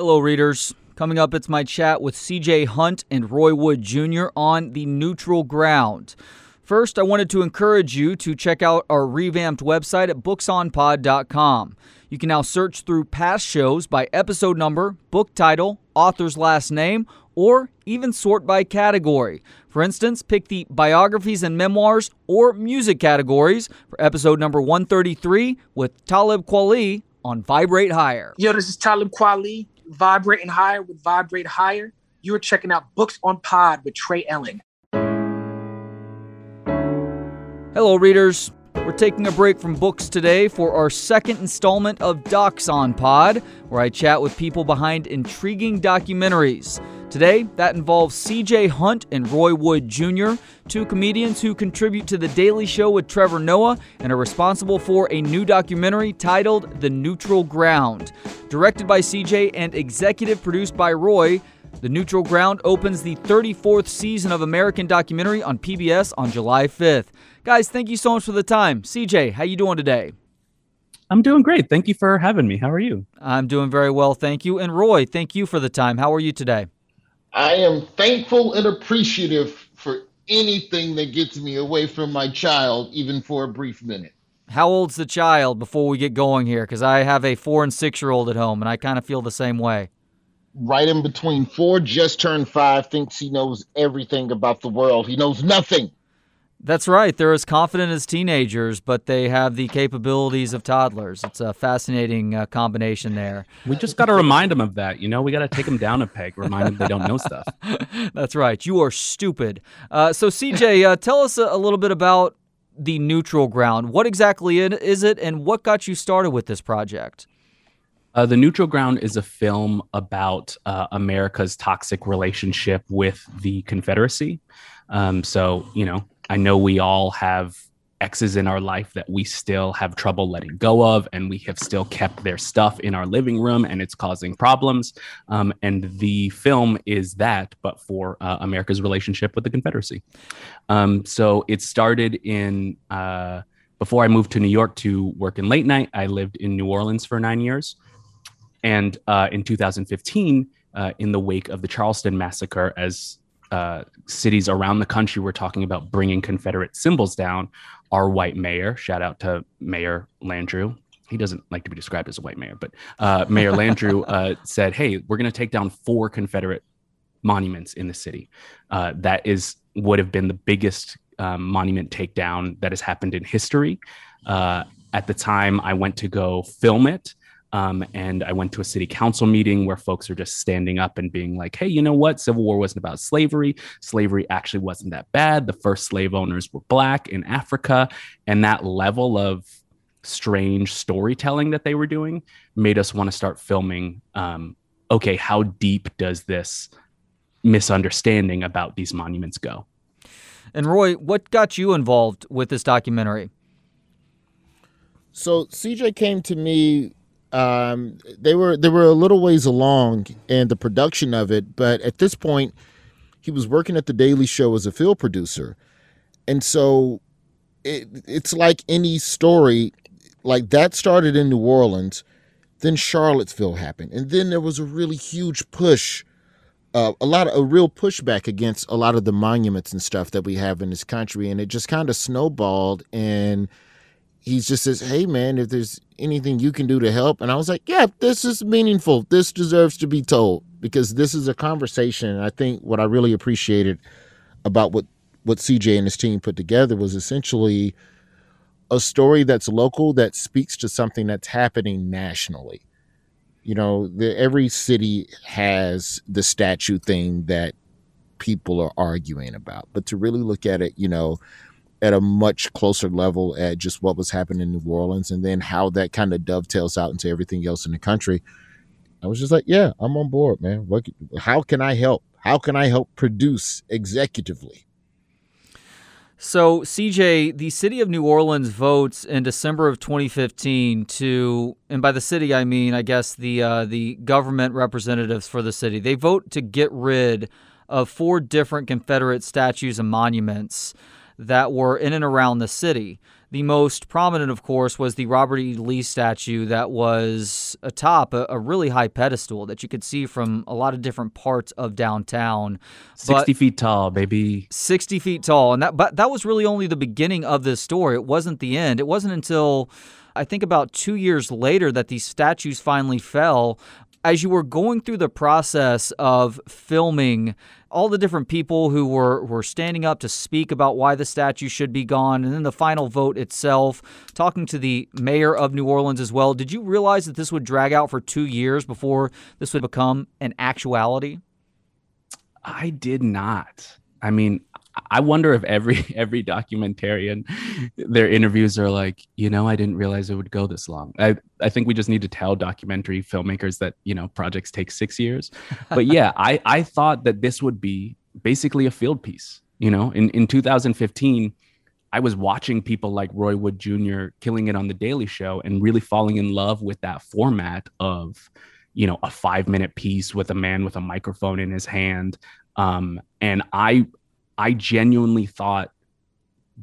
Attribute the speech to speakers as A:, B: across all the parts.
A: Hello, readers. Coming up, it's my chat with CJ Hunt and Roy Wood Jr. on the neutral ground. First, I wanted to encourage you to check out our revamped website at booksonpod.com. You can now search through past shows by episode number, book title, author's last name, or even sort by category. For instance, pick the biographies and memoirs or music categories for episode number 133 with Talib Kweli on Vibrate Higher.
B: Yo, this is Talib Kweli, Vibrating Higher would Vibrate Higher. You are checking out Books on Pod with Trey Elling.
A: Hello, readers. We're taking a break from books today for our second installment of Docs on Pod, where I chat with people behind intriguing documentaries. Today, that involves CJ Hunt and Roy Wood Jr., two comedians who contribute to The Daily Show with Trevor Noah and are responsible for a new documentary titled The Neutral Ground. Directed by CJ and executive produced by Roy, The Neutral Ground opens the 34th season of American Documentary on PBS on July 5th. Guys, thank you so much for the time. CJ, how you doing today?
C: I'm doing great. Thank you for having me. How are you?
A: I'm doing very well, thank you. And Roy, thank you for the time. How are you today?
D: I am thankful and appreciative for anything that gets me away from my child, even for a brief minute.
A: How old's the child before we get going here? Because I have a four and six year old at home, and I kind of feel the same way.
D: Right in between four, just turned five, thinks he knows everything about the world. He knows nothing.
A: That's right. They're as confident as teenagers, but they have the capabilities of toddlers. It's a fascinating uh, combination there.
C: We just got to remind them of that. You know, we got to take them down a peg, remind them they don't know stuff.
A: That's right. You are stupid. Uh, so, CJ, uh, tell us a, a little bit about the neutral ground. What exactly is it, and what got you started with this project?
C: Uh, the Neutral Ground is a film about uh, America's toxic relationship with the Confederacy. Um, so, you know, I know we all have exes in our life that we still have trouble letting go of, and we have still kept their stuff in our living room, and it's causing problems. Um, and the film is that, but for uh, America's relationship with the Confederacy. Um, so it started in. Uh, before I moved to New York to work in late night, I lived in New Orleans for nine years. And uh, in 2015, uh, in the wake of the Charleston massacre, as uh, cities around the country were talking about bringing Confederate symbols down. Our white mayor, shout out to Mayor Landrieu. He doesn't like to be described as a white mayor, but uh, Mayor Landrieu uh, said, "Hey, we're going to take down four Confederate monuments in the city. Uh, that is would have been the biggest um, monument takedown that has happened in history." Uh, at the time, I went to go film it. Um, and I went to a city council meeting where folks are just standing up and being like, hey, you know what? Civil War wasn't about slavery. Slavery actually wasn't that bad. The first slave owners were black in Africa. And that level of strange storytelling that they were doing made us want to start filming um, okay, how deep does this misunderstanding about these monuments go?
A: And Roy, what got you involved with this documentary?
E: So CJ came to me um, they were they were a little ways along in the production of it, but at this point, he was working at the Daily Show as a field producer, and so it, it's like any story, like that started in New Orleans, then Charlottesville happened, and then there was a really huge push. Uh, a lot of a real pushback against a lot of the monuments and stuff that we have in this country, and it just kind of snowballed. And he just says, "Hey, man, if there's anything you can do to help? And I was like, yeah, this is meaningful. This deserves to be told because this is a conversation. I think what I really appreciated about what, what CJ and his team put together was essentially a story that's local that speaks to something that's happening nationally. You know, the, every city has the statue thing that people are arguing about, but to really look at it, you know, at a much closer level at just what was happening in New Orleans and then how that kind of dovetails out into everything else in the country. I was just like, yeah, I'm on board, man. What how can I help? How can I help produce executively?
A: So, CJ, the city of New Orleans votes in December of 2015 to, and by the city I mean, I guess the uh, the government representatives for the city. They vote to get rid of four different Confederate statues and monuments that were in and around the city. The most prominent, of course, was the Robert E. Lee statue that was atop a, a really high pedestal that you could see from a lot of different parts of downtown.
C: 60 but feet tall, baby.
A: 60 feet tall. And that, but that was really only the beginning of this story. It wasn't the end. It wasn't until I think about two years later that these statues finally fell as you were going through the process of filming all the different people who were, were standing up to speak about why the statue should be gone, and then the final vote itself, talking to the mayor of New Orleans as well, did you realize that this would drag out for two years before this would become an actuality?
C: I did not. I mean, I wonder if every every documentarian, their interviews are like, you know, I didn't realize it would go this long. I I think we just need to tell documentary filmmakers that you know projects take six years. But yeah, I I thought that this would be basically a field piece. You know, in in 2015. I was watching people like Roy Wood Jr. killing it on the Daily Show and really falling in love with that format of, you know, a five minute piece with a man with a microphone in his hand. Um, and I I genuinely thought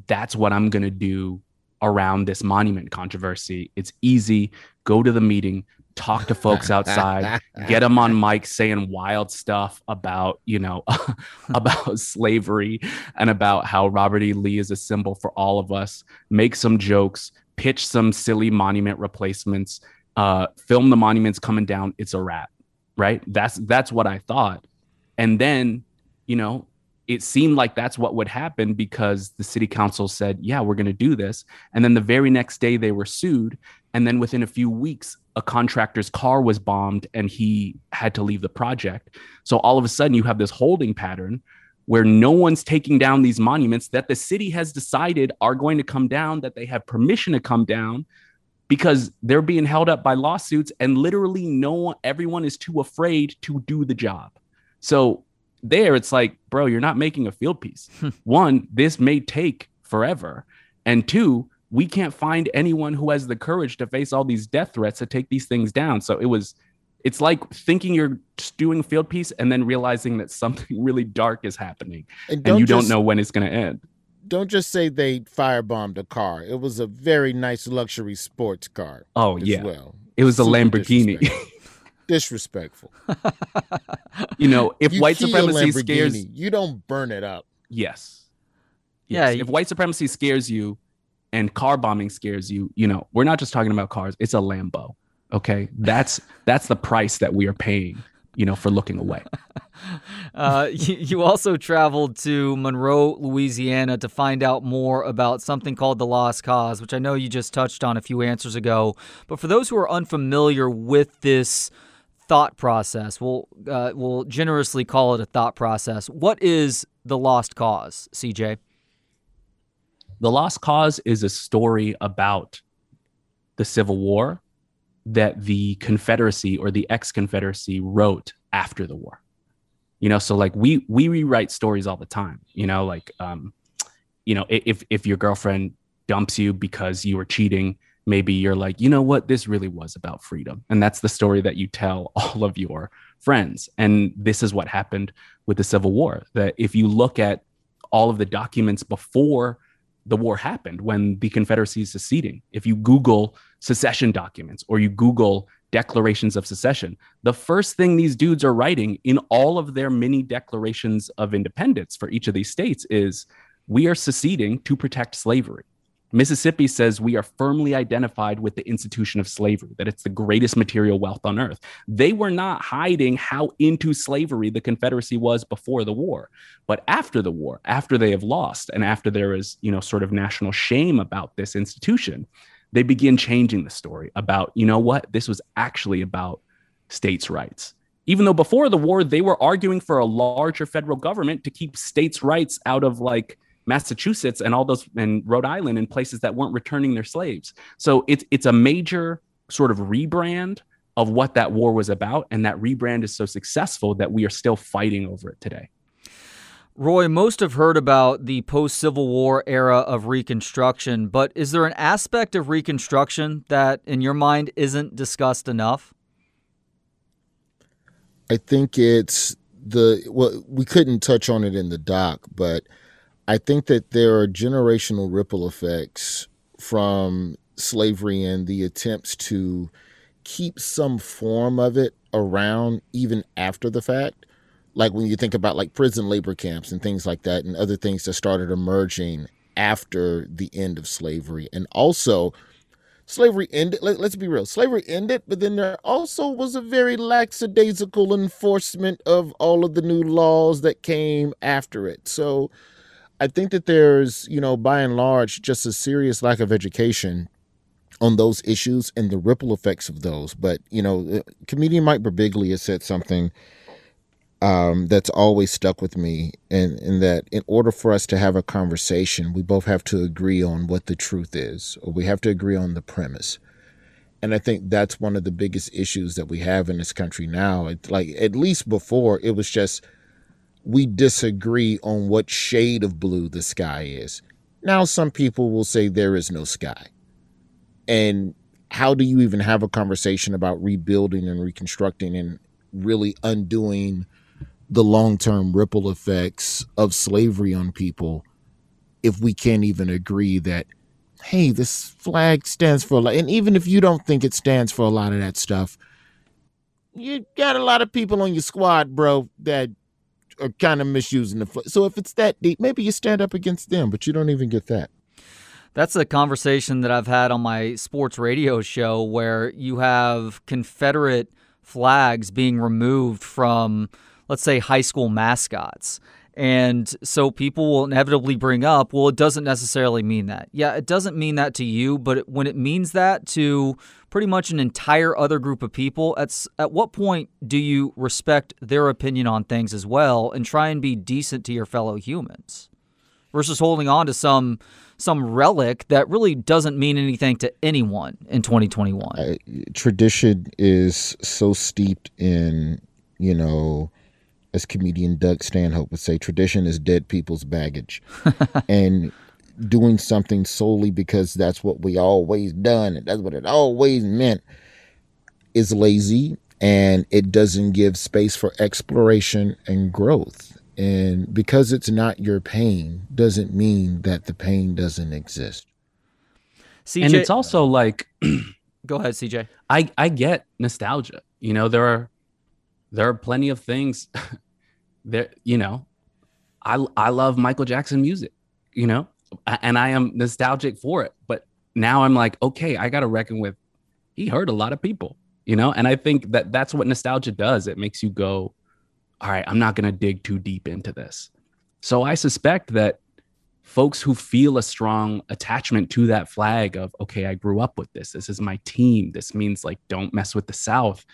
C: that's what I'm going to do around this monument controversy. It's easy. Go to the meeting, talk to folks outside, get them on mic saying wild stuff about, you know, about slavery and about how Robert E. Lee is a symbol for all of us, make some jokes, pitch some silly monument replacements, uh, film the monuments coming down. It's a wrap, right? That's that's what I thought. And then, you know, it seemed like that's what would happen because the city council said, yeah, we're going to do this. And then the very next day they were sued. And then within a few weeks, a contractor's car was bombed and he had to leave the project. So all of a sudden, you have this holding pattern where no one's taking down these monuments that the city has decided are going to come down, that they have permission to come down because they're being held up by lawsuits and literally no one, everyone is too afraid to do the job. So there it's like, bro, you're not making a field piece. Hmm. One, this may take forever. And two, we can't find anyone who has the courage to face all these death threats to take these things down. So it was it's like thinking you're doing a field piece and then realizing that something really dark is happening and, and you just, don't know when it's going to end.
E: Don't just say they firebombed a car. It was a very nice luxury sports car.
C: Oh yeah. Well, it was Super a Lamborghini.
E: disrespectful.
C: you know, if you white supremacy scares
E: you, you don't burn it up.
C: Yes. yes. Yeah. If white supremacy scares you and car bombing scares you, you know, we're not just talking about cars. It's a Lambo. Okay. That's that's the price that we are paying, you know, for looking away.
A: Uh, you, you, also traveled to Monroe, Louisiana to find out more about something called the Lost Cause, which I know you just touched on a few answers ago. But for those who are unfamiliar with this thought process. We'll uh, we'll generously call it a thought process. What is the lost cause, CJ?
C: The Lost Cause is a story about the Civil War that the Confederacy or the ex-Confederacy wrote after the war. You know, so like we we rewrite stories all the time. You know, like um, you know, if if your girlfriend dumps you because you were cheating, maybe you're like, you know what, this really was about freedom. And that's the story that you tell all of your friends. And this is what happened with the Civil War. That if you look at all of the documents before the war happened, when the Confederacy is seceding, if you Google secession documents or you Google declarations of secession, the first thing these dudes are writing in all of their mini declarations of independence for each of these states is we are seceding to protect slavery. Mississippi says we are firmly identified with the institution of slavery, that it's the greatest material wealth on earth. They were not hiding how into slavery the Confederacy was before the war. But after the war, after they have lost, and after there is, you know, sort of national shame about this institution, they begin changing the story about, you know what, this was actually about states' rights. Even though before the war, they were arguing for a larger federal government to keep states' rights out of like, Massachusetts and all those and Rhode Island and places that weren't returning their slaves. So it's it's a major sort of rebrand of what that war was about, and that rebrand is so successful that we are still fighting over it today.
A: Roy, most have heard about the post Civil War era of Reconstruction, but is there an aspect of Reconstruction that, in your mind, isn't discussed enough?
E: I think it's the well, we couldn't touch on it in the doc, but I think that there are generational ripple effects from slavery and the attempts to keep some form of it around even after the fact. Like when you think about like prison labor camps and things like that, and other things that started emerging after the end of slavery. And also, slavery ended. Let, us be real, slavery ended, but then there also was a very lackadaisical enforcement of all of the new laws that came after it. So I think that there's, you know, by and large, just a serious lack of education on those issues and the ripple effects of those. But, you know, comedian Mike Birbiglia said something um, that's always stuck with me, and in that in order for us to have a conversation, we both have to agree on what the truth is, or we have to agree on the premise. And I think that's one of the biggest issues that we have in this country now. Like at least before it was just we disagree on what shade of blue the sky is. Now some people will say there is no sky. And how do you even have a conversation about rebuilding and reconstructing and really undoing the long term ripple effects of slavery on people if we can't even agree that, hey, this flag stands for a lot. And even if you don't think it stands for a lot of that stuff, you got a lot of people on your squad, bro, that are kind of misusing the flag. So if it's that deep, maybe you stand up against them, but you don't even get that.
A: That's a conversation that I've had on my sports radio show where you have Confederate flags being removed from let's say, high school mascots. And so people will inevitably bring up, well, it doesn't necessarily mean that. Yeah, it doesn't mean that to you, but when it means that to pretty much an entire other group of people, at, at what point do you respect their opinion on things as well and try and be decent to your fellow humans versus holding on to some some relic that really doesn't mean anything to anyone in 2021? Uh,
E: tradition is so steeped in, you know, as comedian Doug Stanhope would say, tradition is dead people's baggage. and doing something solely because that's what we always done and that's what it always meant is lazy and it doesn't give space for exploration and growth. And because it's not your pain doesn't mean that the pain doesn't exist.
C: CJ, and it's also like
A: Go ahead, CJ.
C: I I get nostalgia. You know, there are there are plenty of things there you know i i love michael jackson music you know and i am nostalgic for it but now i'm like okay i gotta reckon with he hurt a lot of people you know and i think that that's what nostalgia does. It makes you go all right i'm not gonna dig too deep into this. So i suspect that folks who feel a strong attachment to that flag of okay i grew up with this this is my team this means like don't mess with the south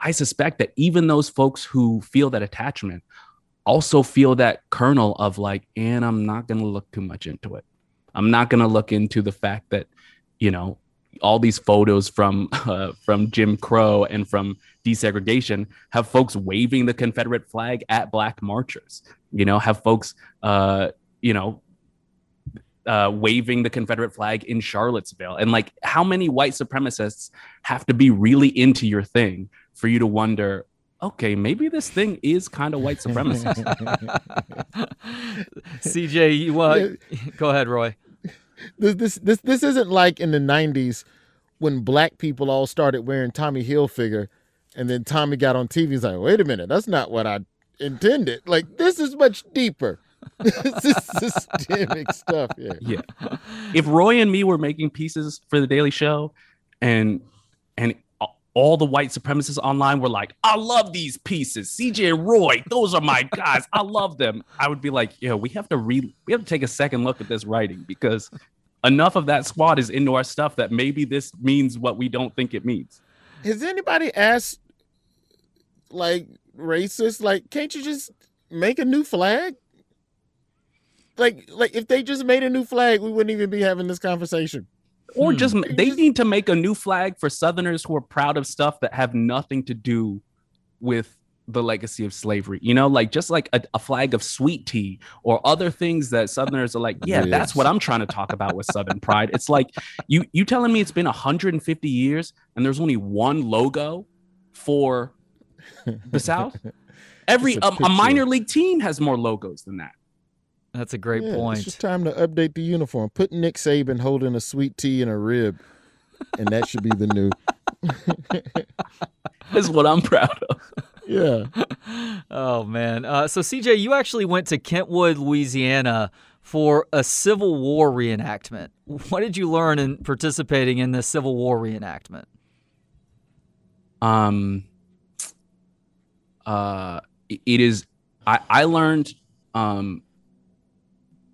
C: I suspect that even those folks who feel that attachment also feel that kernel of like, and I'm not going to look too much into it. I'm not going to look into the fact that, you know, all these photos from uh, from Jim Crow and from desegregation have folks waving the Confederate flag at black marchers. You know, have folks, uh, you know, uh, waving the Confederate flag in Charlottesville. And like, how many white supremacists have to be really into your thing for you to wonder, okay, maybe this thing is kind of white supremacist.
A: CJ, you uh, go ahead, Roy.
E: This, this this this isn't like in the '90s when black people all started wearing Tommy Hilfiger, and then Tommy got on TV. He's like, "Wait a minute, that's not what I intended." Like this is much deeper. this is systemic stuff here.
C: Yeah. If Roy and me were making pieces for the Daily Show, and and all the white supremacists online were like, I love these pieces. CJ Roy, those are my guys. I love them. I would be like, yeah, we have to re we have to take a second look at this writing because enough of that squad is into our stuff that maybe this means what we don't think it means.
E: Has anybody asked like racist, like, can't you just make a new flag? Like like if they just made a new flag, we wouldn't even be having this conversation
C: or hmm. just they need to make a new flag for southerners who are proud of stuff that have nothing to do with the legacy of slavery you know like just like a, a flag of sweet tea or other things that southerners are like yeah yes. that's what i'm trying to talk about with southern pride it's like you you telling me it's been 150 years and there's only one logo for the south every a, a minor league team has more logos than that
A: That's a great
E: Yeah,
A: point.
E: It's just time to update the uniform. Put Nick Saban holding a sweet tea and a rib, and that should be the new.
C: Is what I'm proud of.
E: Yeah.
A: Oh man. Uh, so CJ, you actually went to Kentwood, Louisiana for a Civil War reenactment. What did you learn in participating in this Civil War reenactment?
C: Um. Uh, it is. I I learned. Um.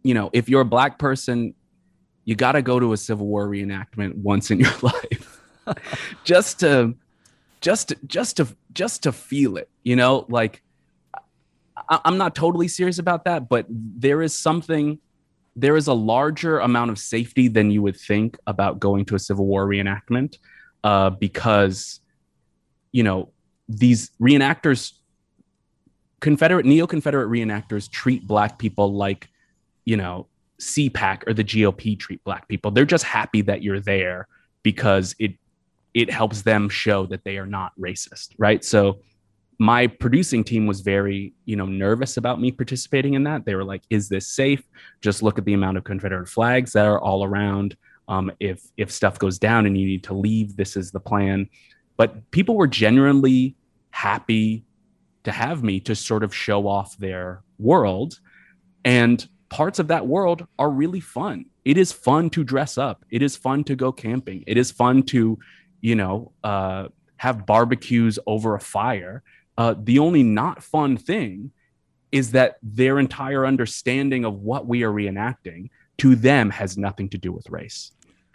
C: You know, if you're a black person, you got to go to a Civil War reenactment once in your life, just to, just to, just to, just to feel it. You know, like I, I'm not totally serious about that, but there is something. There is a larger amount of safety than you would think about going to a Civil War reenactment, uh, because you know these reenactors confederate neo-confederate reenactors treat black people like you know cpac or the gop treat black people. They're just happy that you're there because it it helps them show that they are not racist right? So my producing team was very you know nervous about me participating in that. They were like is this safe? Just look at the amount of confederate flags that are all around. Um, if if stuff goes down and you need to leave this is the plan. But people were genuinely happy to have me to sort of show off their world. And parts of that world are really fun. It is fun to dress up. It is fun to go camping. It is fun to you know uh, have barbecues over a fire. Uh, the only not fun thing is that their entire understanding of what we are reenacting to them has nothing to do with race.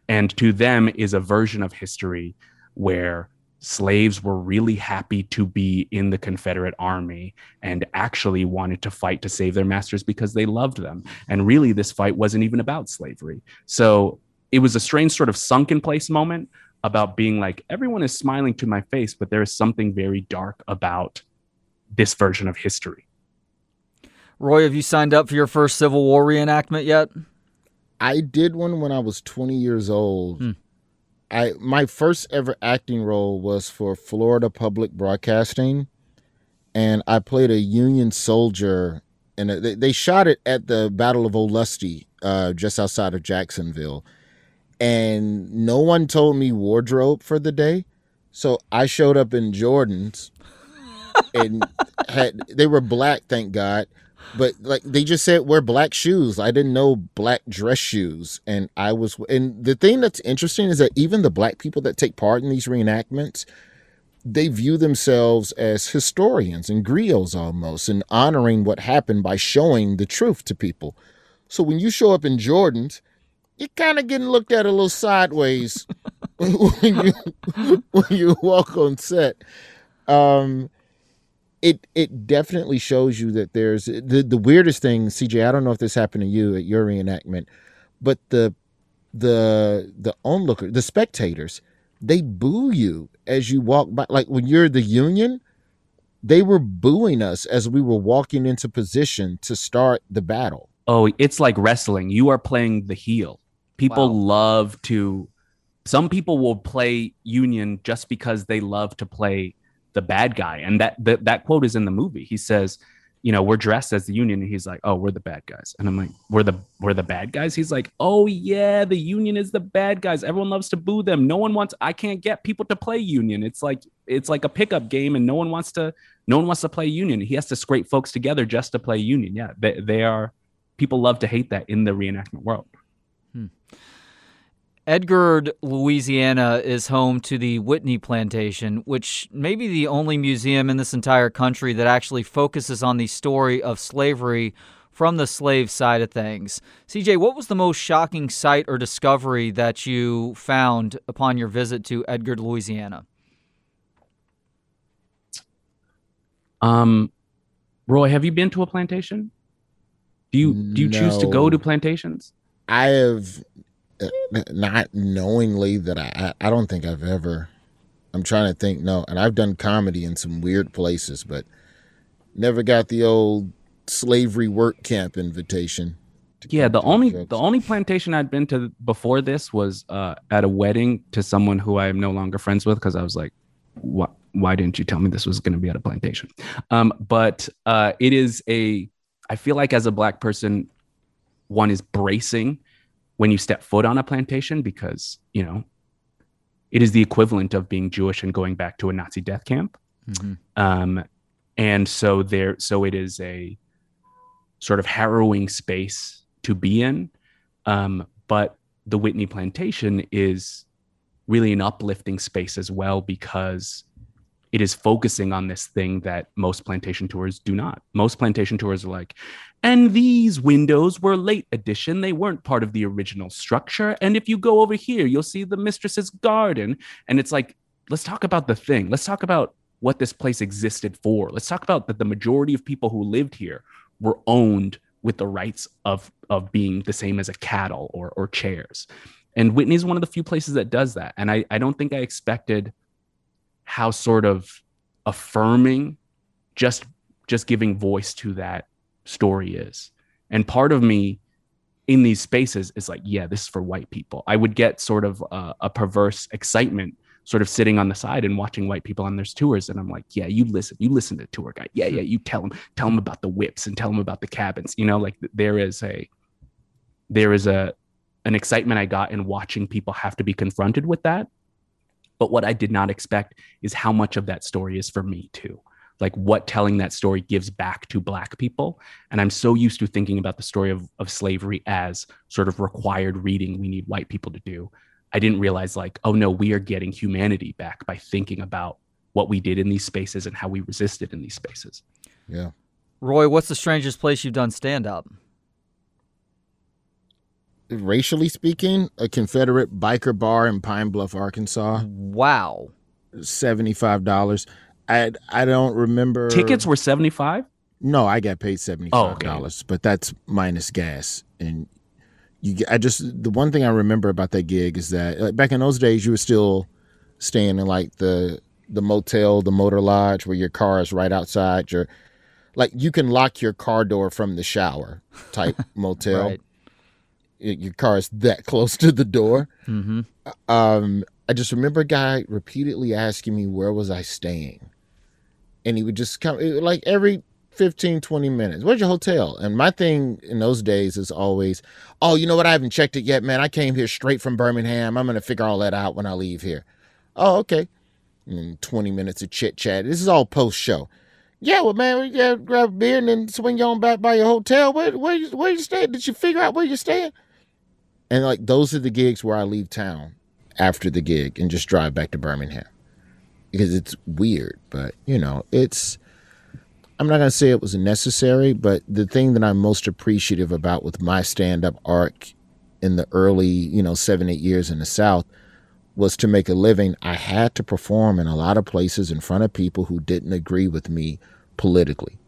C: And to them is a version of history where slaves were really happy to be in the Confederate army and actually wanted to fight to save their masters because they loved them. And really, this fight wasn't even about slavery. So it was a strange sort of sunk in place moment about being like, everyone is smiling to my face, but there is something very dark about this version of history.
A: Roy, have you signed up for your first Civil War reenactment yet?
E: I did one when I was 20 years old.
A: Hmm.
E: I my first ever acting role was for Florida Public Broadcasting, and I played a Union soldier. And they, they shot it at the Battle of Olustee, uh, just outside of Jacksonville. And no one told me wardrobe for the day, so I showed up in Jordans, and had they were black, thank God but like they just said wear black shoes. I didn't know black dress shoes. And i was and the thing that's interesting is that even the black people that take part in these reenactments they view themselves as historians and griots almost and honoring what happened by showing the truth to people. So when you show up in jordans you're kind of getting looked at a little sideways when you when you walk on set. Um it it definitely shows you that there's the the weirdest thing, CJ. I don't know if this happened to you at your reenactment, but the the the onlooker, the spectators, they boo you as you walk by. Like when you're the Union, they were booing us as we were walking into position to start the battle.
C: Oh, it's like wrestling. You are playing the heel. People
A: Wow.
C: love to some people will play Union just because they love to play the bad guy. And that that, that quote is in the movie. He says, you know, we're dressed as the Union. And he's like, oh, we're the bad guys. And I'm like, we're the we're the bad guys. He's like, oh yeah, the Union is the bad guys. Everyone loves to boo them. No one wants. I can't get people to play Union. It's like it's like a pickup game, and no one wants to. No one wants to play Union. He has to scrape folks together just to play Union. Yeah, they, they are. People love to hate that in the reenactment world. Hmm.
A: Edgard, Louisiana is home to the Whitney Plantation, which may be the only museum in this entire country that actually focuses on the story of slavery from the slave side of things. CJ, what was the most shocking sight or discovery that you found upon your visit to Edgard, Louisiana?
C: Um, Roy, have you been to a plantation? Do you do you choose to go to plantations?
E: I have not knowingly that I, I don't think I've ever. I'm trying to think. No, and I've done comedy in some weird places, but never got the old slavery work camp invitation.
C: Yeah, the only
E: jokes.
C: the only plantation I'd been to before this was uh, at a wedding to someone who I am no longer friends with because I was like, why why didn't you tell me this was going to be at a plantation? Um, but uh, it is a I feel like as a black person, one is bracing when you step foot on a plantation because you know it is the equivalent of being Jewish and going back to a Nazi death camp. Mm-hmm. Um, and so there, so it is a sort of harrowing space to be in. Um, but the Whitney Plantation is really an uplifting space as well because it is focusing on this thing that most plantation tours do not. Most plantation tours are like, and these windows were late addition. They weren't part of the original structure. And if you go over here, you'll see the mistress's garden. And it's like, let's talk about the thing. Let's talk about what this place existed for. Let's talk about that the majority of people who lived here were owned with the rights of of being the same as a cattle or or chairs. And Whitney is one of the few places that does that. And I, I don't think I expected how sort of affirming just just giving voice to that story is. And part of me in these spaces is like, yeah, this is for white people. I would get sort of a, a perverse excitement sort of sitting on the side and watching white people on their tours. And I'm like, yeah, you listen, you listen to the tour guide. Yeah, yeah, you tell them, tell them about the whips and tell them about the cabins. You know, like there is a, there is a, an excitement I got in watching people have to be confronted with that. But what I did not expect is how much of that story is for me too. Like what telling that story gives back to Black people. And I'm so used to thinking about the story of, of slavery as sort of required reading we need white people to do I didn't realize like, oh no, we are getting humanity back by thinking about what we did in these spaces and how we resisted in these spaces.
E: Yeah.
A: Roy, what's the strangest place you've done stand up?
E: Racially speaking, a Confederate biker bar in Pine Bluff, Arkansas.
A: Wow.
E: $75. I I don't remember
C: Tickets were 75?
E: No, I got paid $75, oh, okay. but that's minus gas and you I just the one thing I remember about that gig is that like back in those days you were still staying in like the the motel, the motor lodge where your car is right outside your like you can lock your car door from the shower type motel. Right. Your car is that close to the door. Mm-hmm. Um, I just remember a guy repeatedly asking me where was I staying, and he would just come like every 15, 20 minutes. Where's your hotel? And my thing in those days is always, oh, you know what? I haven't checked it yet, man. I came here straight from Birmingham. I'm going to figure all that out when I leave here. Oh, okay. And 20 minutes of chit chat. This is all post show. Yeah, well, man, we gotta grab a beer and then swing you on back by your hotel. Where, where, where you staying? Did you figure out where you're staying? And like, those are the gigs where I leave town after the gig and just drive back to Birmingham because it's weird, but you know, it's I'm not going to say it was necessary, but the thing that I'm most appreciative about with my stand up arc in the early, you know, seven, eight years in the South was to make a living. I had to perform in a lot of places in front of people who didn't agree with me politically.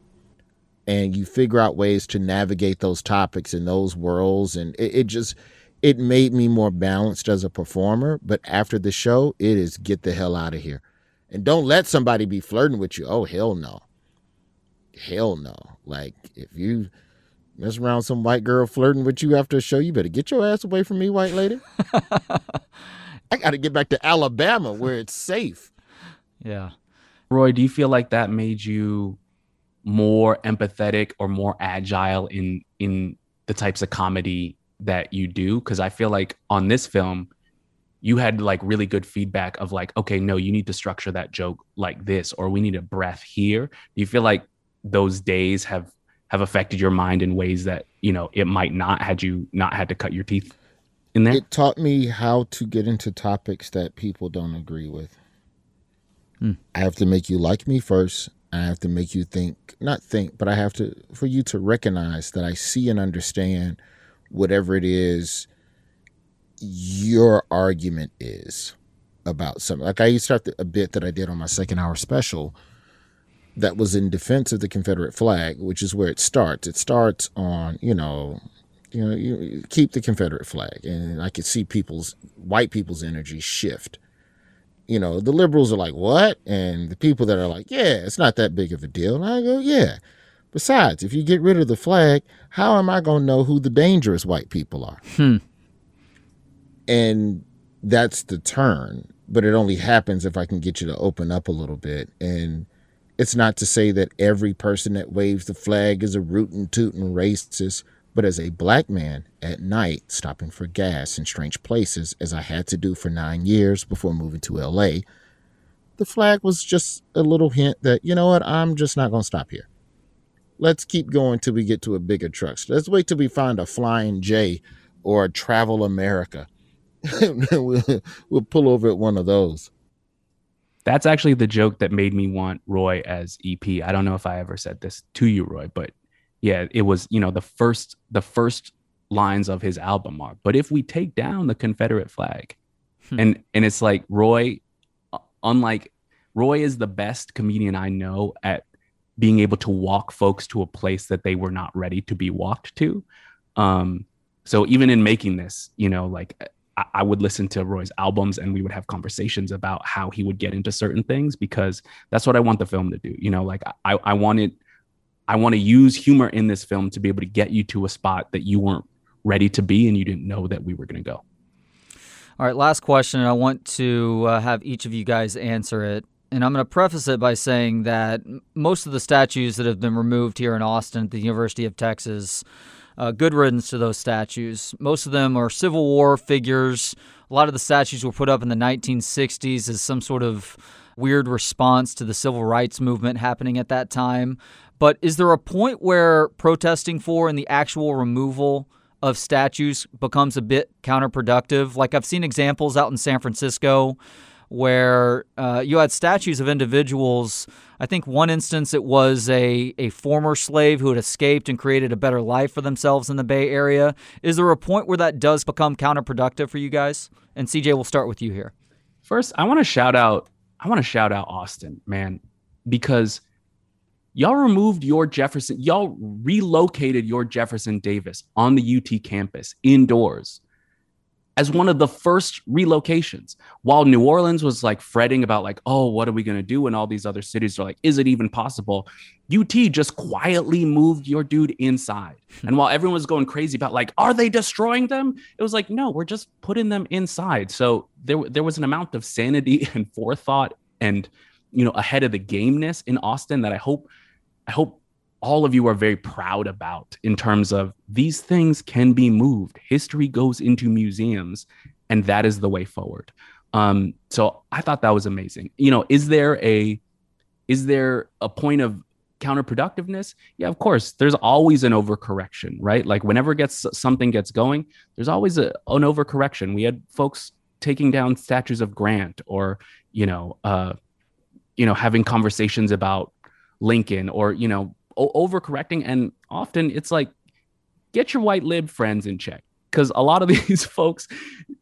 E: And you figure out ways to navigate those topics in those worlds. And it, it just, it made me more balanced as a performer. But after the show, it is get the hell out of here. And don't let somebody be flirting with you. Oh, hell no hell no. Like if you mess around some white girl flirting with you after a show, you better get your ass away from me, white lady. I got to get back to Alabama where it's safe.
A: Yeah.
C: Roy, do you feel like that made you more empathetic or more agile in in the types of comedy that you do? Because I feel like on this film, you had like really good feedback of like, okay, no, you need to structure that joke like this, or we need a breath here. Do you feel like those days have have affected your mind in ways that you know it might not had you not had to cut your teeth in there
E: it taught me how to get into topics that people don't agree with hmm. i have to make you like me first i have to make you think not think but i have to for you to recognize that i see and understand whatever it is your argument is about something like i used to have to, a bit that i did on my second hour special that was in defense of the Confederate flag, which is where it starts. It starts on, you know, you know, you keep the Confederate flag, and I could see people's white people's energy shift. You know, the liberals are like, "What?" and the people that are like, "Yeah, it's not that big of a deal." And I go, "Yeah." Besides, if you get rid of the flag, how am I going to know who the dangerous white people are?
A: Hmm.
E: And that's the turn, but it only happens if I can get you to open up a little bit and it's not to say that every person that waves the flag is a rootin' tootin' racist, but as a black man at night stopping for gas in strange places, as I had to do for nine years before moving to LA, the flag was just a little hint that, you know what, I'm just not going to stop here. Let's keep going till we get to a bigger truck. Let's wait till we find a Flying J or a Travel America. we'll, we'll pull over at one of those.
C: That's actually the joke that made me want Roy as EP. I don't know if I ever said this to you, Roy, but yeah, it was, you know, the first the first lines of his album are, but if we take down the Confederate flag, hmm. and and it's like Roy, uh, unlike Roy is the best comedian I know at being able to walk folks to a place that they were not ready to be walked to. Um, so even in making this, you know, like I, I would listen to Roy's albums and we would have conversations about how he would get into certain things because that's what I want the film to do. You know, like I, I wanted, I want to use humor in this film to be able to get you to a spot that you weren't ready to be and you didn't know that we were going to go.
A: All right, last question. I want to uh, have each of you guys answer it. And I'm going to preface it by saying that most of the statues that have been removed here in Austin at the University of Texas uh, good riddance to those statues. Most of them are Civil War figures. A lot of the statues were put up in the 1960s as some sort of weird response to the civil rights movement happening at that time. But is there a point where protesting for and the actual removal of statues becomes a bit counterproductive? Like I've seen examples out in San Francisco where uh, you had statues of individuals. I think one instance it was a, a former slave who had escaped and created a better life for themselves in the Bay Area. Is there a point where that does become counterproductive for you guys? And CJ, we'll start with you here.
C: First, I want to shout out. I want to shout out Austin, man, because y'all removed your Jefferson, y'all relocated your Jefferson Davis on the UT campus indoors as one of the first relocations. While new orleans was like fretting about like oh what are we going to do and all these other cities are like is it even possible? Ut just quietly moved your dude inside. Hmm. And while everyone was going crazy about like are they destroying them? it was like no we're just putting them inside. So there, there was an amount of sanity and forethought and you know ahead of the gameness in austin that i hope i hope all of you are very proud about in terms of these things can be moved. History goes into museums, and that is the way forward. Um, so I thought that was amazing. You know, is there a is there a point of counterproductiveness? Yeah, of course. There's always an overcorrection, right? Like whenever gets something gets going, there's always a, an overcorrection. We had folks taking down statues of Grant, or you know, uh, you know, having conversations about Lincoln, or you know, overcorrecting and often it's like get your white lib friends in check. Because a lot of these folks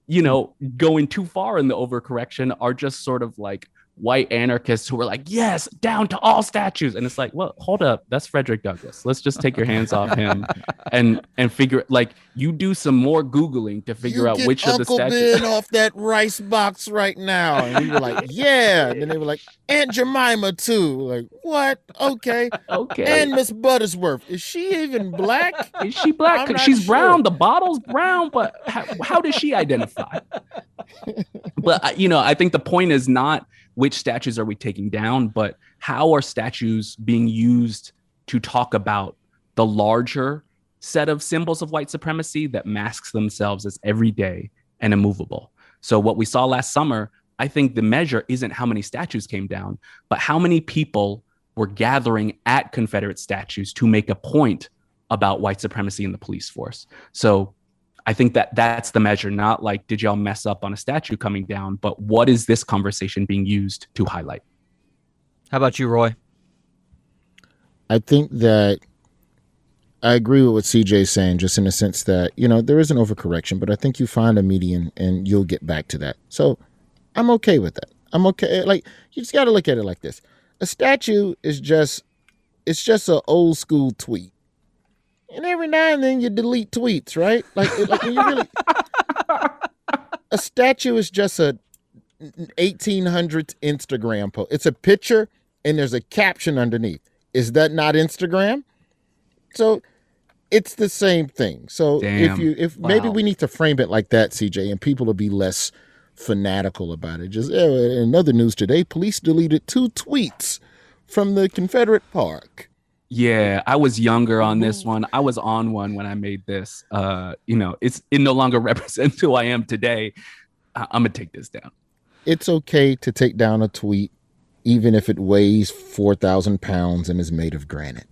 C: you know going too far in the overcorrection are just sort of like white anarchists who were like, yes, down to all statues. And it's like, well, hold up, that's Frederick Douglass. Let's just take your hands off him and and figure like you do some more googling to figure
E: you
C: out which
E: Uncle
C: of the statues
E: ben off that rice box right now. And we were like, yeah. And then they were like, Aunt Jemima too. Like, what? Okay.
C: Okay.
E: And Miss Buttersworth. Is she even black?
C: Is she black? She's sure. brown. The bottle's brown, but how, how does she identify? but uh, you know, I think the point is not which statues are we taking down, but how are statues being used to talk about the larger set of symbols of white supremacy that masks themselves as everyday and immovable. So, what we saw last summer, I think the measure isn't how many statues came down, but how many people were gathering at Confederate statues to make a point about white supremacy in the police force. So, I think that that's the measure, not like, did y'all mess up on a statue coming down, but what is this conversation being used to highlight?
A: How about you, Roy?
E: I think that I agree with what CJ's saying, just in the sense that, you know, there is an overcorrection, but I think you find a median and you'll get back to that. So I'm okay with that. I'm okay. Eh, like, you just got to look at it like this a statue is just, it's just an old school tweet and every now and then you delete tweets, right? Like, like you really a statue is just a 1800s Instagram post. It's a picture and there's a caption underneath. Is that not Instagram? So it's the same thing. So
C: Damn.
E: if you if wow. maybe we need to frame it like that, CJ, and people will be less fanatical about it. Just uh, in other news today, police deleted two tweets from the Confederate Park.
C: Yeah, I was younger on this one. I was on one when I made this. Uh, you know, it's it no longer represents who I am today. I- I'm gonna take this down.
E: It's okay to take down a tweet, even if it weighs 4,000 pounds and is made of granite.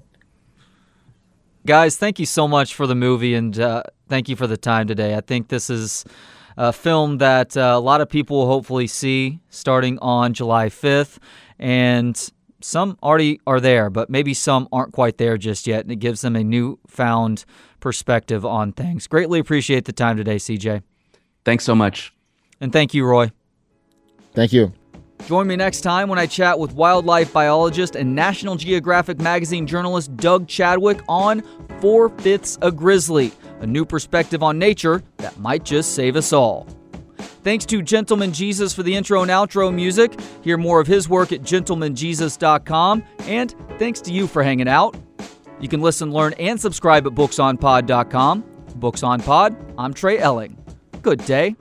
A: Guys, thank you so much for the movie and uh, thank you for the time today. I think this is a film that uh, a lot of people will hopefully see starting on July 5th. And some already are there, but maybe some aren't quite there just yet. And it gives them a newfound perspective on things. Greatly appreciate the time today, CJ.
C: Thanks so much.
A: And thank you, Roy.
E: Thank you.
A: Join me next time when I chat with wildlife biologist and National Geographic magazine journalist Doug Chadwick on Four Fifths a Grizzly, a new perspective on nature that might just save us all. Thanks to Gentleman Jesus for the intro and outro music. Hear more of his work at gentlemanjesus.com. And thanks to you for hanging out. You can listen, learn, and subscribe at booksonpod.com. Books on Pod, I'm Trey Elling. Good day.